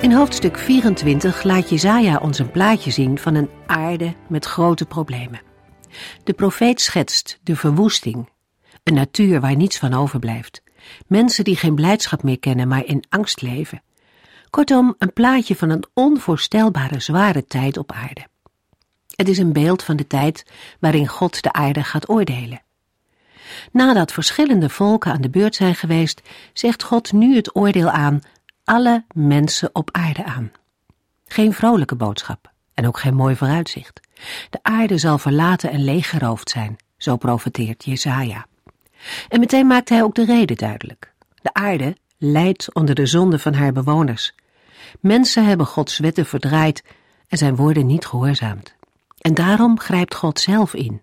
In hoofdstuk 24 laat Jezaja ons een plaatje zien van een aarde met grote problemen. De profeet schetst de verwoesting, een natuur waar niets van overblijft, mensen die geen blijdschap meer kennen, maar in angst leven. Kortom, een plaatje van een onvoorstelbare zware tijd op aarde. Het is een beeld van de tijd waarin God de aarde gaat oordelen. Nadat verschillende volken aan de beurt zijn geweest, zegt God nu het oordeel aan alle mensen op aarde aan. Geen vrolijke boodschap en ook geen mooi vooruitzicht. De aarde zal verlaten en leeggeroofd zijn, zo profeteert Jesaja. En meteen maakt hij ook de reden duidelijk. De aarde lijdt onder de zonde van haar bewoners. Mensen hebben Gods wetten verdraaid en zijn woorden niet gehoorzaamd. En daarom grijpt God zelf in.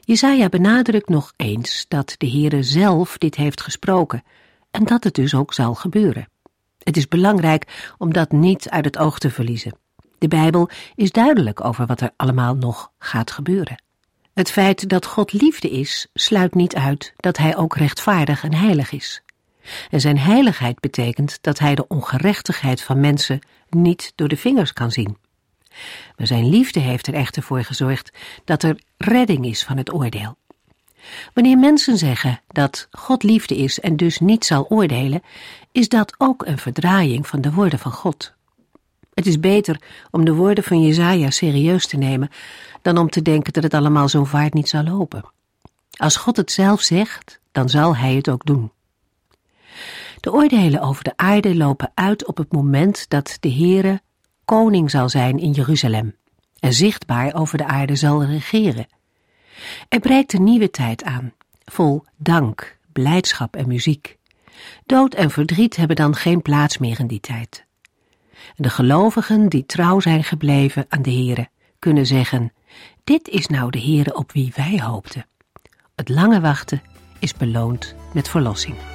Jesaja benadrukt nog eens dat de Heere zelf dit heeft gesproken en dat het dus ook zal gebeuren. Het is belangrijk om dat niet uit het oog te verliezen. De Bijbel is duidelijk over wat er allemaal nog gaat gebeuren. Het feit dat God liefde is, sluit niet uit dat Hij ook rechtvaardig en heilig is. En zijn heiligheid betekent dat Hij de ongerechtigheid van mensen niet door de vingers kan zien. Maar zijn liefde heeft er echter voor gezorgd dat er redding is van het oordeel. Wanneer mensen zeggen dat God liefde is en dus niet zal oordelen, is dat ook een verdraaiing van de woorden van God. Het is beter om de woorden van Jezaja serieus te nemen dan om te denken dat het allemaal zo vaart niet zal lopen. Als God het zelf zegt, dan zal Hij het ook doen. De oordelen over de aarde lopen uit op het moment dat de Heere koning zal zijn in Jeruzalem en zichtbaar over de aarde zal regeren. Er breekt een nieuwe tijd aan, vol dank, blijdschap en muziek. Dood en verdriet hebben dan geen plaats meer in die tijd. De gelovigen die trouw zijn gebleven aan de Heere kunnen zeggen: Dit is nou de Heere op wie wij hoopten. Het lange wachten is beloond met verlossing.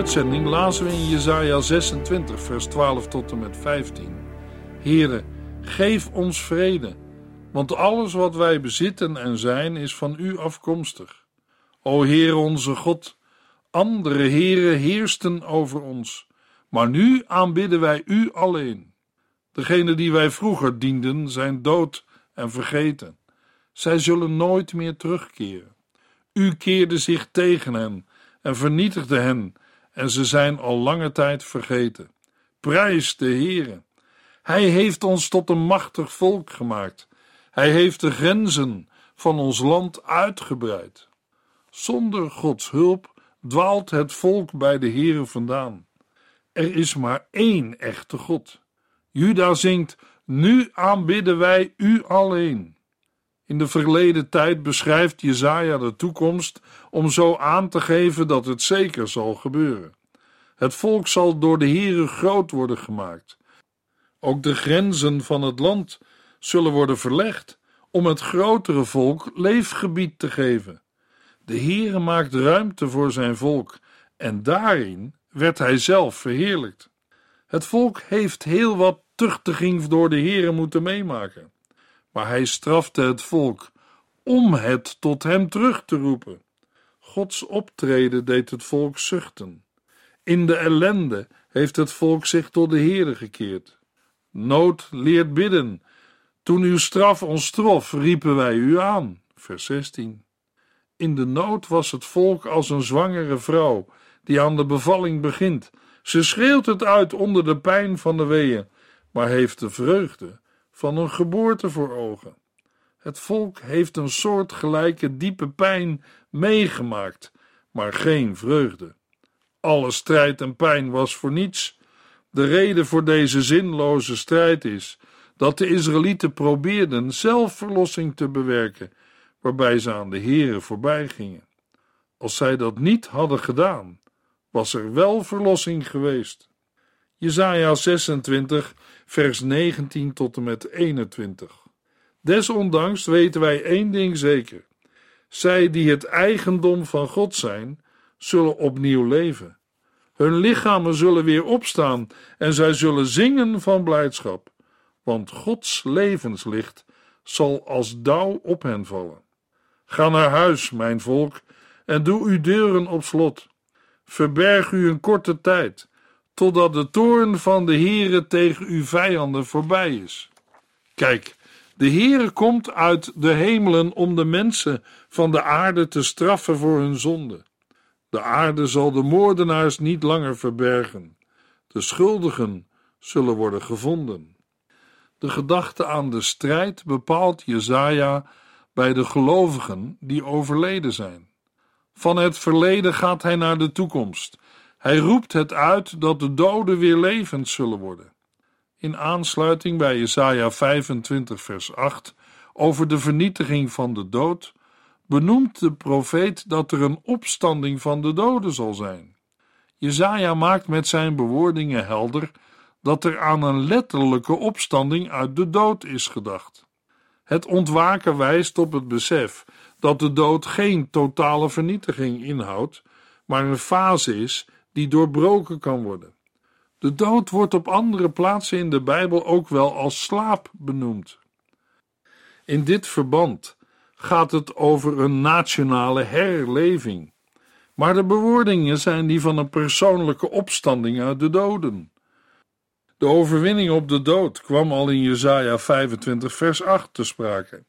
Uitzending lazen we in Jesaja 26, vers 12 tot en met 15. Here, geef ons vrede, want alles wat wij bezitten en zijn is van u afkomstig. O Heer onze God, andere heren heersten over ons, maar nu aanbidden wij u alleen. Degenen die wij vroeger dienden zijn dood en vergeten. Zij zullen nooit meer terugkeren. U keerde zich tegen hen en vernietigde hen, en ze zijn al lange tijd vergeten. Prijs de Heere. Hij heeft ons tot een machtig volk gemaakt. Hij heeft de grenzen van ons land uitgebreid. Zonder Gods hulp dwaalt het volk bij de Heere vandaan. Er is maar één echte God. Juda zingt: Nu aanbidden wij u alleen. In de verleden tijd beschrijft Jezaja de toekomst om zo aan te geven dat het zeker zal gebeuren. Het volk zal door de Heere groot worden gemaakt. Ook de grenzen van het land zullen worden verlegd om het grotere volk leefgebied te geven. De Heere maakt ruimte voor zijn volk en daarin werd hij zelf verheerlijkt. Het volk heeft heel wat tuchtiging door de Heere moeten meemaken maar hij strafte het volk om het tot hem terug te roepen. Gods optreden deed het volk zuchten. In de ellende heeft het volk zich tot de Heere gekeerd. Nood leert bidden. Toen uw straf ons trof, riepen wij u aan. Vers 16. In de nood was het volk als een zwangere vrouw die aan de bevalling begint. Ze schreeuwt het uit onder de pijn van de weeën, maar heeft de vreugde van een geboorte voor ogen. Het volk heeft een soortgelijke diepe pijn meegemaakt, maar geen vreugde. Alle strijd en pijn was voor niets. De reden voor deze zinloze strijd is dat de Israëlieten probeerden zelf verlossing te bewerken, waarbij ze aan de Here voorbij gingen. Als zij dat niet hadden gedaan, was er wel verlossing geweest. Jesaja 26, vers 19 tot en met 21. Desondanks weten wij één ding zeker: zij die het eigendom van God zijn, zullen opnieuw leven. Hun lichamen zullen weer opstaan en zij zullen zingen van blijdschap, want Gods levenslicht zal als dauw op hen vallen. Ga naar huis, mijn volk, en doe uw deuren op slot. Verberg u een korte tijd, totdat de toorn van de Heere tegen uw vijanden voorbij is. Kijk, de Heere komt uit de hemelen om de mensen van de aarde te straffen voor hun zonde. De aarde zal de moordenaars niet langer verbergen. De schuldigen zullen worden gevonden. De gedachte aan de strijd bepaalt Jezaja bij de gelovigen die overleden zijn. Van het verleden gaat hij naar de toekomst. Hij roept het uit dat de doden weer levend zullen worden. In aansluiting bij Jesaja 25 vers 8 over de vernietiging van de dood benoemt de profeet dat er een opstanding van de doden zal zijn. Jezaja maakt met zijn bewoordingen helder dat er aan een letterlijke opstanding uit de dood is gedacht. Het ontwaken wijst op het besef dat de dood geen totale vernietiging inhoudt, maar een fase is die doorbroken kan worden. De dood wordt op andere plaatsen in de Bijbel ook wel als slaap benoemd. In dit verband gaat het over een nationale herleving, maar de bewoordingen zijn die van een persoonlijke opstanding uit de doden. De overwinning op de dood kwam al in Jesaja 25 vers 8 te sprake.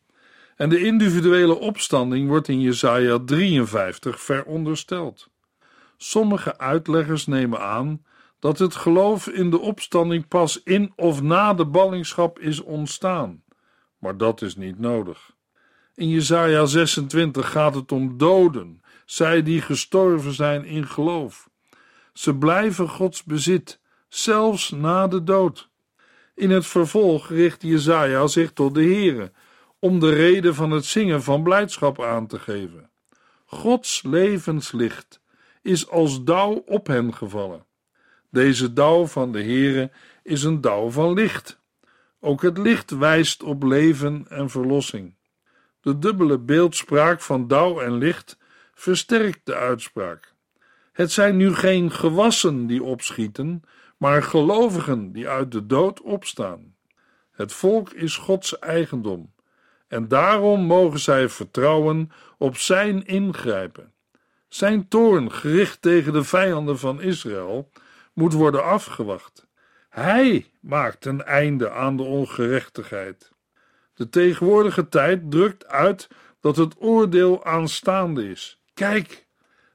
En de individuele opstanding wordt in Jesaja 53 verondersteld. Sommige uitleggers nemen aan dat het geloof in de opstanding pas in of na de ballingschap is ontstaan, maar dat is niet nodig. In Jesaja 26 gaat het om doden, zij die gestorven zijn in geloof. Ze blijven Gods bezit, zelfs na de dood. In het vervolg richt Jesaja zich tot de Here, om de reden van het zingen van blijdschap aan te geven. Gods levenslicht is als dauw op hen gevallen. Deze dauw van de Heere is een dauw van licht. Ook het licht wijst op leven en verlossing. De dubbele beeldspraak van dauw en licht versterkt de uitspraak. Het zijn nu geen gewassen die opschieten, maar gelovigen die uit de dood opstaan. Het volk is Gods eigendom en daarom mogen zij vertrouwen op Zijn ingrijpen. Zijn toorn, gericht tegen de vijanden van Israël, moet worden afgewacht. Hij maakt een einde aan de ongerechtigheid. De tegenwoordige tijd drukt uit dat het oordeel aanstaande is. Kijk,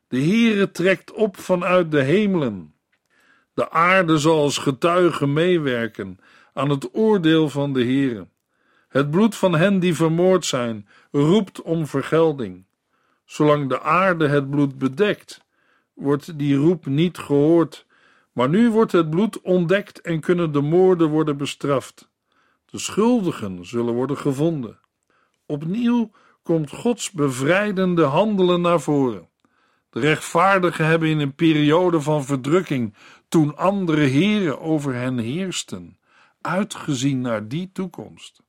de Heere trekt op vanuit de hemelen. De aarde zal als getuige meewerken aan het oordeel van de Heere. Het bloed van hen die vermoord zijn roept om vergelding. Zolang de aarde het bloed bedekt, wordt die roep niet gehoord, maar nu wordt het bloed ontdekt en kunnen de moorden worden bestraft. De schuldigen zullen worden gevonden. Opnieuw komt Gods bevrijdende handelen naar voren. De rechtvaardigen hebben in een periode van verdrukking, toen andere heren over hen heersten, uitgezien naar die toekomst.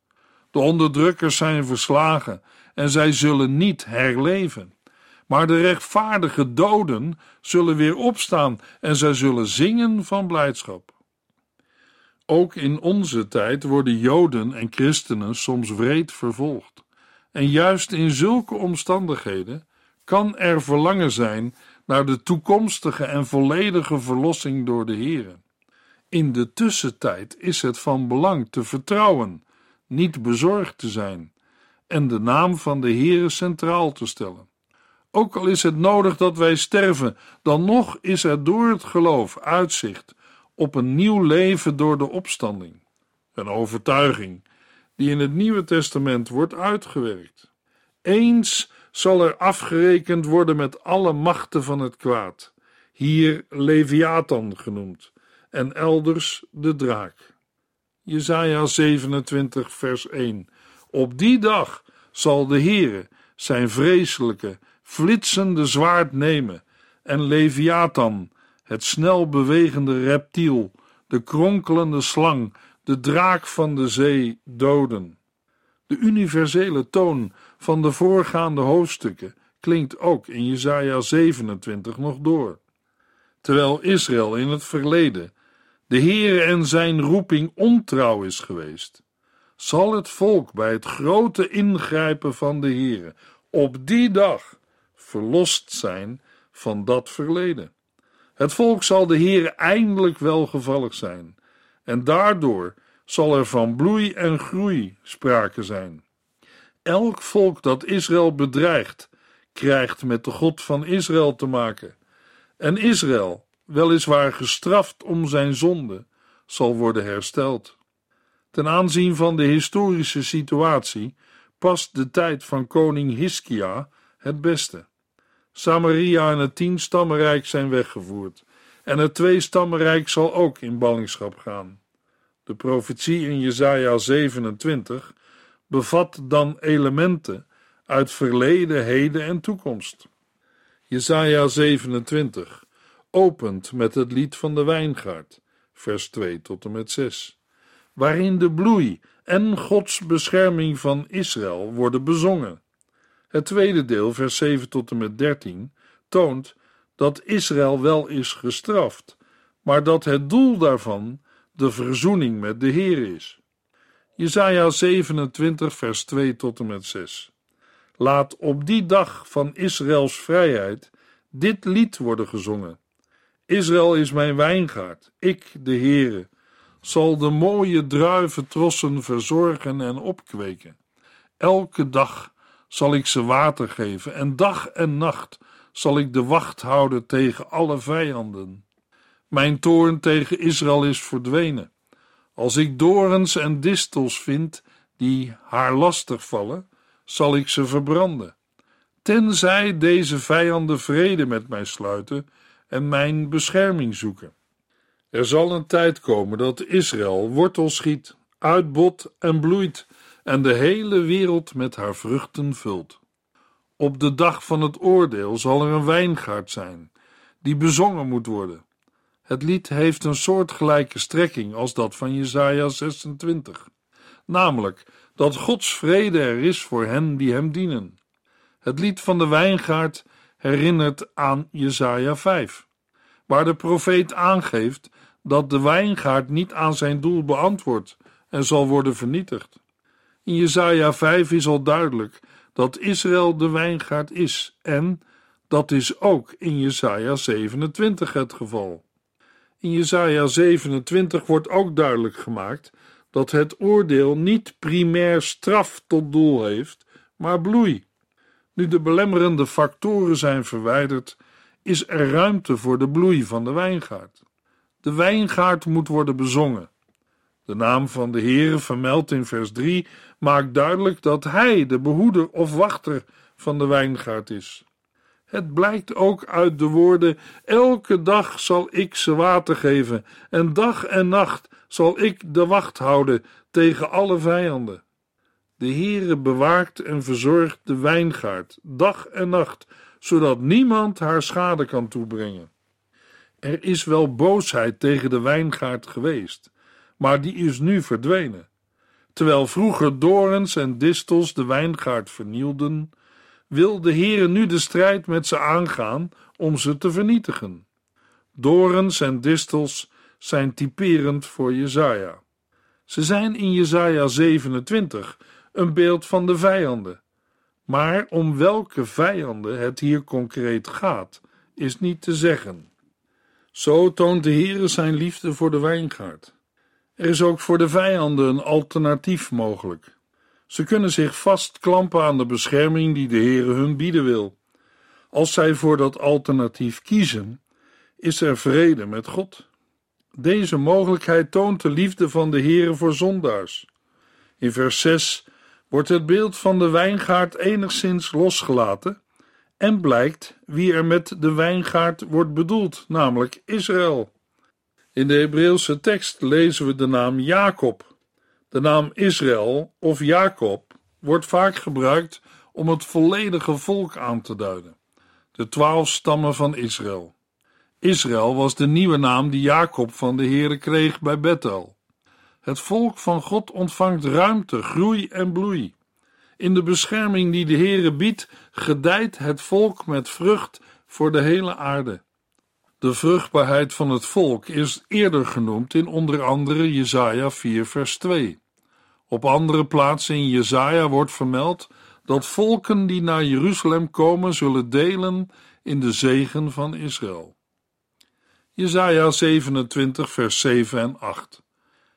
De onderdrukkers zijn verslagen en zij zullen niet herleven. Maar de rechtvaardige doden zullen weer opstaan en zij zullen zingen van blijdschap. Ook in onze tijd worden Joden en christenen soms wreed vervolgd. En juist in zulke omstandigheden kan er verlangen zijn naar de toekomstige en volledige verlossing door de Here. In de tussentijd is het van belang te vertrouwen, niet bezorgd te zijn en de naam van de Here centraal te stellen. Ook al is het nodig dat wij sterven, dan nog is er door het geloof uitzicht op een nieuw leven door de opstanding. Een overtuiging die in het Nieuwe Testament wordt uitgewerkt. Eens zal er afgerekend worden met alle machten van het kwaad, hier Leviathan genoemd, en elders de draak. Jesaja 27 vers 1 Op die dag zal de Heere zijn vreselijke, flitsende zwaard nemen en Leviathan, het snel bewegende reptiel, de kronkelende slang, de draak van de zee, doden. De universele toon van de voorgaande hoofdstukken klinkt ook in Jesaja 27 nog door. Terwijl Israël in het verleden de Heer en zijn roeping ontrouw is geweest, zal het volk bij het grote ingrijpen van de Heer op die dag verlost zijn van dat verleden. Het volk zal de Heer eindelijk welgevallig zijn, en daardoor zal er van bloei en groei sprake zijn. Elk volk dat Israël bedreigt, krijgt met de God van Israël te maken. En Israël, weliswaar gestraft om zijn zonde, zal worden hersteld. Ten aanzien van de historische situatie past de tijd van koning Hiskia het beste. Samaria en het tien-stammenrijk zijn weggevoerd, en het twee-stammenrijk zal ook in ballingschap gaan. De profetie in Jesaja 27 bevat dan elementen uit verleden, heden en toekomst. Jesaja 27 opent met het lied van de wijngaard, vers 2 tot en met 6, waarin de bloei en Gods bescherming van Israël worden bezongen. Het tweede deel, vers 7 tot en met 13, toont dat Israël wel is gestraft, maar dat het doel daarvan de verzoening met de Heer is. Jesaja 27, vers 2 tot en met 6. Laat op die dag van Israëls vrijheid dit lied worden gezongen. Israël is mijn wijngaard, ik, de Heere, zal de mooie druiventrossen verzorgen en opkweken. Elke dag zal ik ze water geven en dag en nacht zal ik de wacht houden tegen alle vijanden. Mijn toorn tegen Israël is verdwenen. Als ik dorens en distels vind die haar lastig vallen, zal ik ze verbranden. Tenzij deze vijanden vrede met mij sluiten en mijn bescherming zoeken. Er zal een tijd komen dat Israël wortel schiet, uitbot en bloeit en de hele wereld met haar vruchten vult. Op de dag van het oordeel zal er een wijngaard zijn, die bezongen moet worden. Het lied heeft een soortgelijke strekking als dat van Jesaja 26, namelijk dat Gods vrede er is voor hen die hem dienen. Het lied van de wijngaard herinnert aan Jesaja 5, waar de profeet aangeeft dat de wijngaard niet aan zijn doel beantwoordt en zal worden vernietigd. In Jesaja 5 is al duidelijk dat Israël de wijngaard is en dat is ook in Jesaja 27 het geval. In Jesaja 27 wordt ook duidelijk gemaakt dat het oordeel niet primair straf tot doel heeft, maar bloei. Nu de belemmerende factoren zijn verwijderd, is er ruimte voor de bloei van de wijngaard. De wijngaard moet worden bezongen. De naam van de Heere, vermeld in vers 3, maakt duidelijk dat Hij de behoeder of wachter van de wijngaard is. Het blijkt ook uit de woorden: Elke dag zal ik ze water geven, en dag en nacht zal ik de wacht houden tegen alle vijanden. De Heere bewaakt en verzorgt de wijngaard dag en nacht, zodat niemand haar schade kan toebrengen. Er is wel boosheid tegen de wijngaard geweest, maar die is nu verdwenen. Terwijl vroeger dorens en distels de wijngaard vernielden, wil de Heere nu de strijd met ze aangaan om ze te vernietigen. Dorens en distels zijn typerend voor Jezaja. Ze zijn in Jezaja 27 een beeld van de vijanden. Maar om welke vijanden het hier concreet gaat, is niet te zeggen. Zo toont de Heere zijn liefde voor de wijngaard. Er is ook voor de vijanden een alternatief mogelijk. Ze kunnen zich vastklampen aan de bescherming die de Heere hun bieden wil. Als zij voor dat alternatief kiezen, is er vrede met God. Deze mogelijkheid toont de liefde van de Heere voor zondaars. In vers 6 wordt het beeld van de wijngaard enigszins losgelaten en blijkt wie er met de wijngaard wordt bedoeld, namelijk Israël. In de Hebreeuwse tekst lezen we de naam Jacob. De naam Israël of Jacob wordt vaak gebruikt om het volledige volk aan te duiden. De twaalf stammen van Israël. Israël was de nieuwe naam die Jacob van de Heere kreeg bij Bethel. Het volk van God ontvangt ruimte, groei en bloei. In de bescherming die de Heere biedt, gedijt het volk met vrucht voor de hele aarde. De vruchtbaarheid van het volk is eerder genoemd in onder andere Jesaja 4 vers 2. Op andere plaatsen in Jesaja wordt vermeld dat volken die naar Jeruzalem komen zullen delen in de zegen van Israël. Jesaja 27 vers 7 en 8.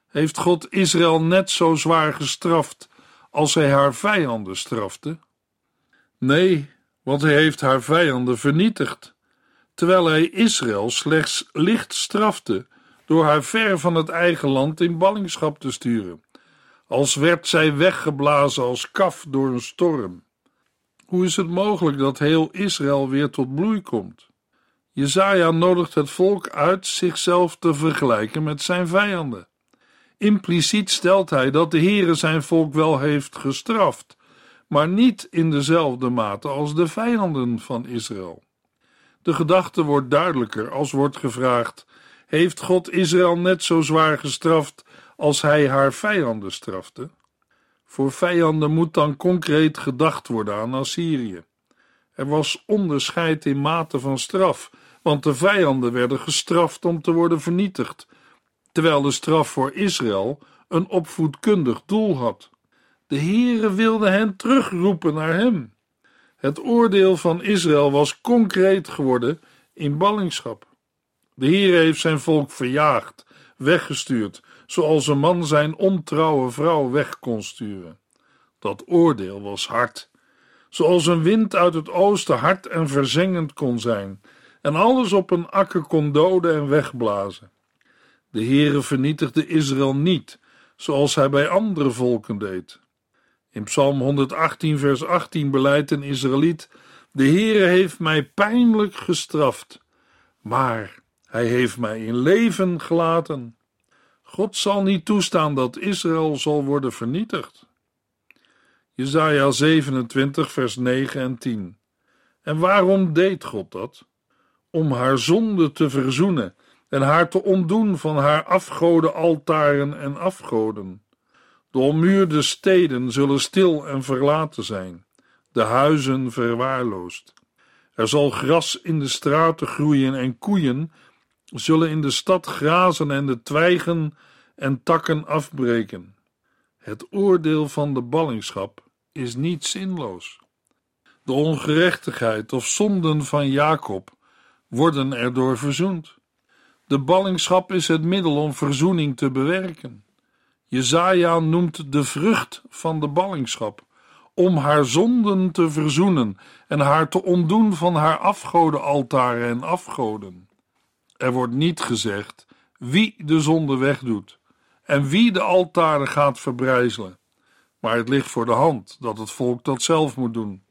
Heeft God Israël net zo zwaar gestraft als hij haar vijanden strafte? Nee, want hij heeft haar vijanden vernietigd, terwijl hij Israël slechts licht strafte door haar ver van het eigen land in ballingschap te sturen, als werd zij weggeblazen als kaf door een storm. Hoe is het mogelijk dat heel Israël weer tot bloei komt? Jezaja nodigt het volk uit zichzelf te vergelijken met zijn vijanden. Impliciet stelt hij dat de Heere zijn volk wel heeft gestraft, maar niet in dezelfde mate als de vijanden van Israël. De gedachte wordt duidelijker als wordt gevraagd: heeft God Israël net zo zwaar gestraft als hij haar vijanden strafte? Voor vijanden moet dan concreet gedacht worden aan Assyrië. Er was onderscheid in mate van straf, want de vijanden werden gestraft om te worden vernietigd, terwijl de straf voor Israël een opvoedkundig doel had. De Heere wilde hen terugroepen naar hem. Het oordeel van Israël was concreet geworden in ballingschap. De Heere heeft zijn volk verjaagd, weggestuurd, zoals een man zijn ontrouwe vrouw weg kon sturen. Dat oordeel was hard, zoals een wind uit het oosten hard en verzengend kon zijn, en alles op een akker kon doden en wegblazen. De Heere vernietigde Israël niet, zoals hij bij andere volken deed. In Psalm 118, vers 18 beleidt een Israëliet: De Heere heeft mij pijnlijk gestraft, maar hij heeft mij in leven gelaten. God zal niet toestaan dat Israël zal worden vernietigd. Jesaja 27, vers 9 en 10. En waarom deed God dat? Om haar zonde te verzoenen en haar te ontdoen van haar afgoden altaren en afgoden. De ommuurde steden zullen stil en verlaten zijn, de huizen verwaarloosd. Er zal gras in de straten groeien en koeien zullen in de stad grazen en de twijgen en takken afbreken. Het oordeel van de ballingschap is niet zinloos. De ongerechtigheid of zonden van Jacob worden erdoor verzoend. De ballingschap is het middel om verzoening te bewerken. Jezaja noemt de vrucht van de ballingschap, om haar zonden te verzoenen en haar te ontdoen van haar afgodenaltaren en afgoden. Er wordt niet gezegd wie de zonde wegdoet en wie de altaren gaat verbrijzelen, maar het ligt voor de hand dat het volk dat zelf moet doen.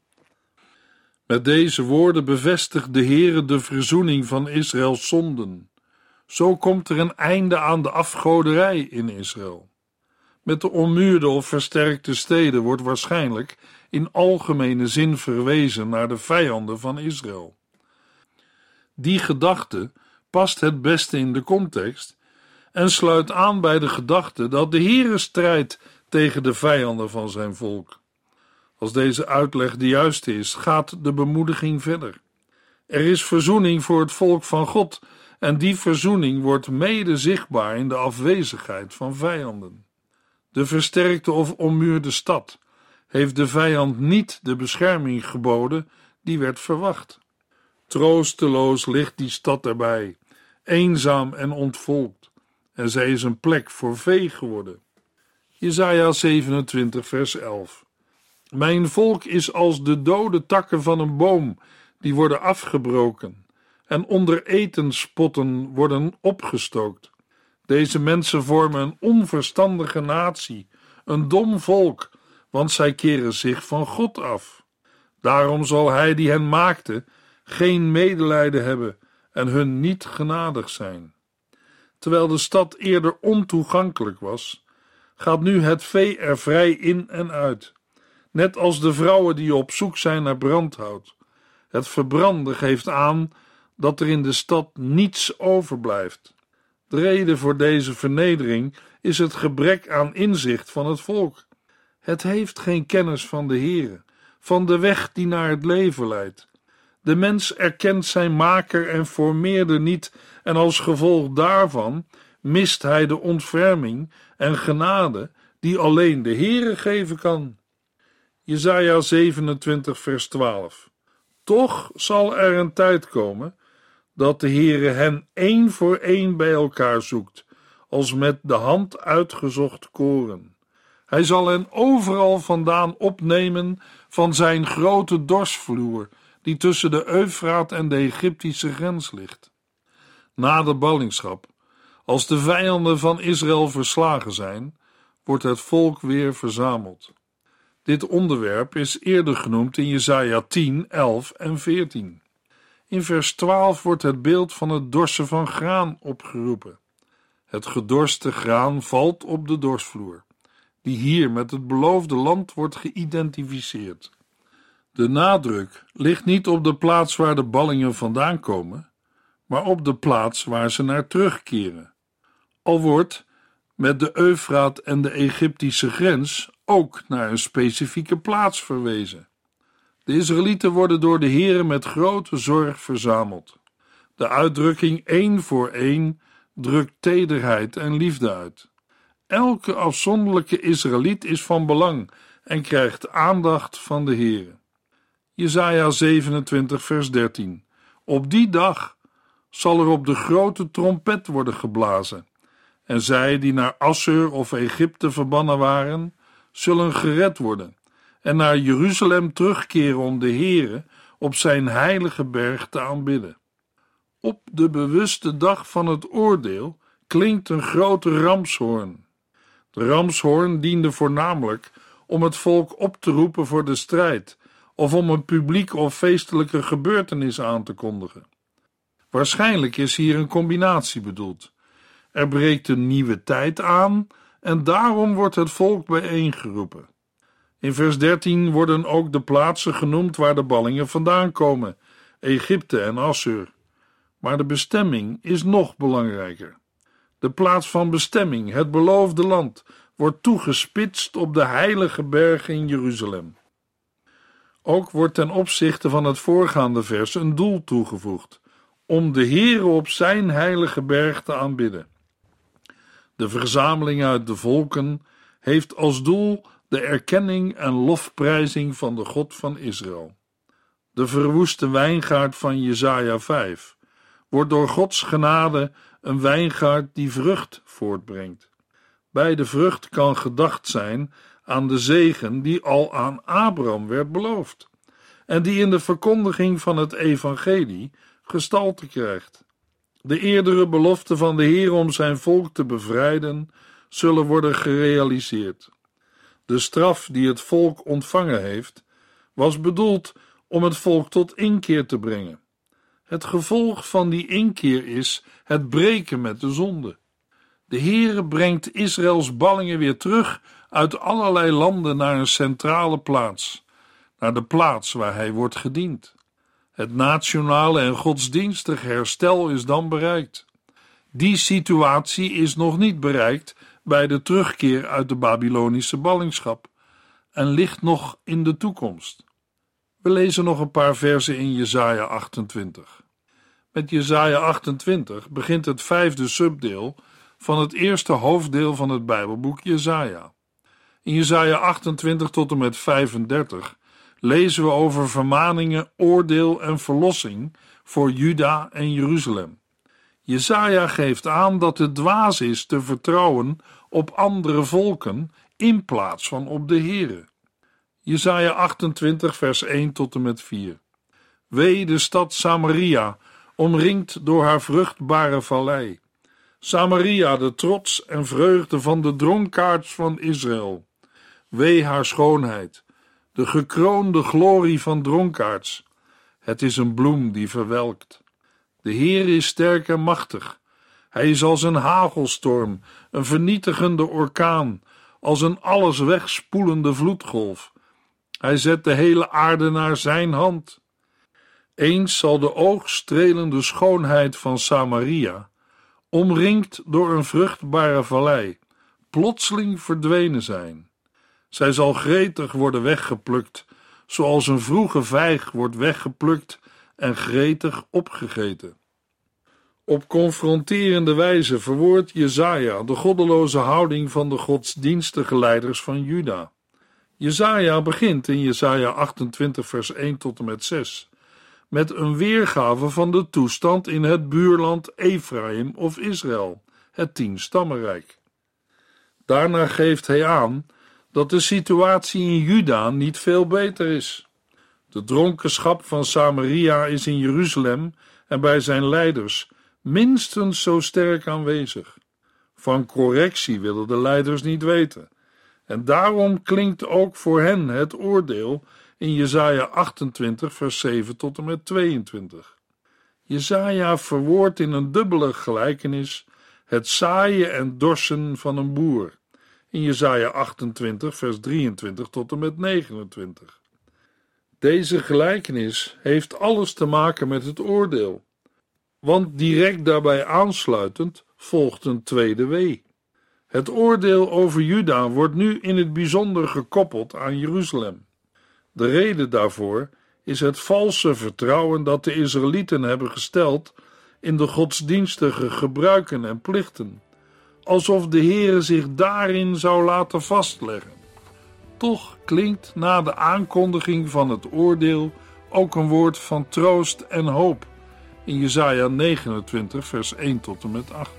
Met deze woorden bevestigt de Heere de verzoening van Israëls zonden. Zo komt er een einde aan de afgoderij in Israël. Met de ommuurde of versterkte steden wordt waarschijnlijk in algemene zin verwezen naar de vijanden van Israël. Die gedachte past het beste in de context en sluit aan bij de gedachte dat de Heere strijdt tegen de vijanden van zijn volk. Als deze uitleg de juiste is, gaat de bemoediging verder. Er is verzoening voor het volk van God en die verzoening wordt mede zichtbaar in de afwezigheid van vijanden. De versterkte of ommuurde stad heeft de vijand niet de bescherming geboden die werd verwacht. Troosteloos ligt die stad erbij, eenzaam en ontvolkt, en zij is een plek voor vee geworden. Jesaja 27 vers 11 Mijn volk is als de dode takken van een boom die worden afgebroken en onder etenspotten worden opgestookt. Deze mensen vormen een onverstandige natie, een dom volk, want zij keren zich van God af. Daarom zal hij die hen maakte geen medelijden hebben en hun niet genadig zijn. Terwijl de stad eerder ontoegankelijk was, gaat nu het vee er vrij in en uit, net als de vrouwen die op zoek zijn naar brandhout. Het verbranden geeft aan dat er in de stad niets overblijft. De reden voor deze vernedering is het gebrek aan inzicht van het volk. Het heeft geen kennis van de Heere, van de weg die naar het leven leidt. De mens erkent zijn maker en formeerder niet, en als gevolg daarvan mist hij de ontferming en genade die alleen de Heere geven kan. Jesaja 27 vers 12 Toch zal er een tijd komen dat de Heere hen één voor één bij elkaar zoekt, als met de hand uitgezocht koren. Hij zal hen overal vandaan opnemen van zijn grote dorsvloer, die tussen de Eufraat en de Egyptische grens ligt. Na de ballingschap, als de vijanden van Israël verslagen zijn, wordt het volk weer verzameld. Dit onderwerp is eerder genoemd in Jesaja 10, 11 en 14. In vers 12 wordt het beeld van het dorsen van graan opgeroepen. Het gedorste graan valt op de dorsvloer, die hier met het beloofde land wordt geïdentificeerd. De nadruk ligt niet op de plaats waar de ballingen vandaan komen, maar op de plaats waar ze naar terugkeren. Al wordt met de Eufraat en de Egyptische grens ook naar een specifieke plaats verwezen. De Israëlieten worden door de Heeren met grote zorg verzameld. De uitdrukking één voor één drukt tederheid en liefde uit. Elke afzonderlijke Israëliet is van belang en krijgt aandacht van de Heeren. Jesaja 27 vers 13 Op die dag zal er op de grote trompet worden geblazen en zij die naar Assur of Egypte verbannen waren, zullen gered worden en naar Jeruzalem terugkeren om de Heere op zijn heilige berg te aanbidden. Op de bewuste dag van het oordeel klinkt een grote ramshoorn. De ramshoorn diende voornamelijk om het volk op te roepen voor de strijd of om een publiek of feestelijke gebeurtenis aan te kondigen. Waarschijnlijk is hier een combinatie bedoeld. Er breekt een nieuwe tijd aan en daarom wordt het volk bijeengeroepen. In vers 13 worden ook de plaatsen genoemd waar de ballingen vandaan komen: Egypte en Assur. Maar de bestemming is nog belangrijker. De plaats van bestemming, het beloofde land, wordt toegespitst op de heilige berg in Jeruzalem. Ook wordt ten opzichte van het voorgaande vers een doel toegevoegd: om de Heere op zijn heilige berg te aanbidden. De verzameling uit de volken heeft als doel de erkenning en lofprijzing van de God van Israël. De verwoeste wijngaard van Jesaja 5 wordt door Gods genade een wijngaard die vrucht voortbrengt. Bij de vrucht kan gedacht zijn aan de zegen die al aan Abraham werd beloofd en die in de verkondiging van het evangelie gestalte krijgt. De eerdere beloften van de Heer om zijn volk te bevrijden zullen worden gerealiseerd. De straf die het volk ontvangen heeft, was bedoeld om het volk tot inkeer te brengen. Het gevolg van die inkeer is het breken met de zonde. De Heere brengt Israëls ballingen weer terug uit allerlei landen naar een centrale plaats, naar de plaats waar hij wordt gediend. Het nationale en godsdienstig herstel is dan bereikt. Die situatie is nog niet bereikt bij de terugkeer uit de Babylonische ballingschap en ligt nog in de toekomst. We lezen nog een paar versen in Jesaja 28. Met Jesaja 28 begint het vijfde subdeel van het eerste hoofddeel van het Bijbelboek Jesaja. In Jesaja 28 tot en met 35 lezen we over vermaningen, oordeel en verlossing voor Juda en Jeruzalem. Jesaja geeft aan dat het dwaas is te vertrouwen op andere volken in plaats van op de Here. Jesaja 28 vers 1 tot en met 4 Wee de stad Samaria, omringd door haar vruchtbare vallei. Samaria, de trots en vreugde van de dronkaards van Israël. Wee haar schoonheid, de gekroonde glorie van dronkaards. Het is een bloem die verwelkt. De Heer is sterk en machtig. Hij is als een hagelstorm, een vernietigende orkaan, als een alles wegspoelende vloedgolf. Hij zet de hele aarde naar zijn hand. Eens zal de oogstrelende schoonheid van Samaria, omringd door een vruchtbare vallei, plotseling verdwenen zijn. Zij zal gretig worden weggeplukt, zoals een vroege vijg wordt weggeplukt en gretig opgegeten. Op confronterende wijze verwoordt Jezaja de goddeloze houding van de godsdienstige leiders van Juda. Jezaja begint in Jezaja 28 vers 1 tot en met 6 met een weergave van de toestand in het buurland Ephraim of Israël, het tienstammenrijk. Daarna geeft hij aan dat de situatie in Juda niet veel beter is. De dronkenschap van Samaria is in Jeruzalem en bij zijn leiders minstens zo sterk aanwezig. Van correctie willen de leiders niet weten. En daarom klinkt ook voor hen het oordeel in Jesaja 28 vers 7 tot en met 22. Jesaja verwoordt in een dubbele gelijkenis het zaaien en dorsen van een boer. In Jesaja 28 vers 23 tot en met 29. Deze gelijkenis heeft alles te maken met het oordeel want direct daarbij aansluitend volgt een tweede wee. Het oordeel over Juda wordt nu in het bijzonder gekoppeld aan Jeruzalem. De reden daarvoor is het valse vertrouwen dat de Israëlieten hebben gesteld in de godsdienstige gebruiken en plichten, alsof de Heere zich daarin zou laten vastleggen. Toch klinkt na de aankondiging van het oordeel ook een woord van troost en hoop in Jesaja 29 vers 1 tot en met 8.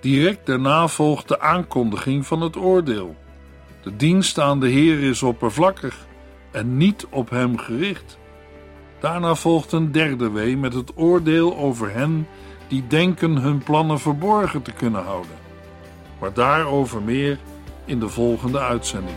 Direct daarna volgt de aankondiging van het oordeel. De dienst aan de Heer is oppervlakkig en niet op hem gericht. Daarna volgt een derde wee met het oordeel over hen die denken hun plannen verborgen te kunnen houden. Maar daarover meer in de volgende uitzending.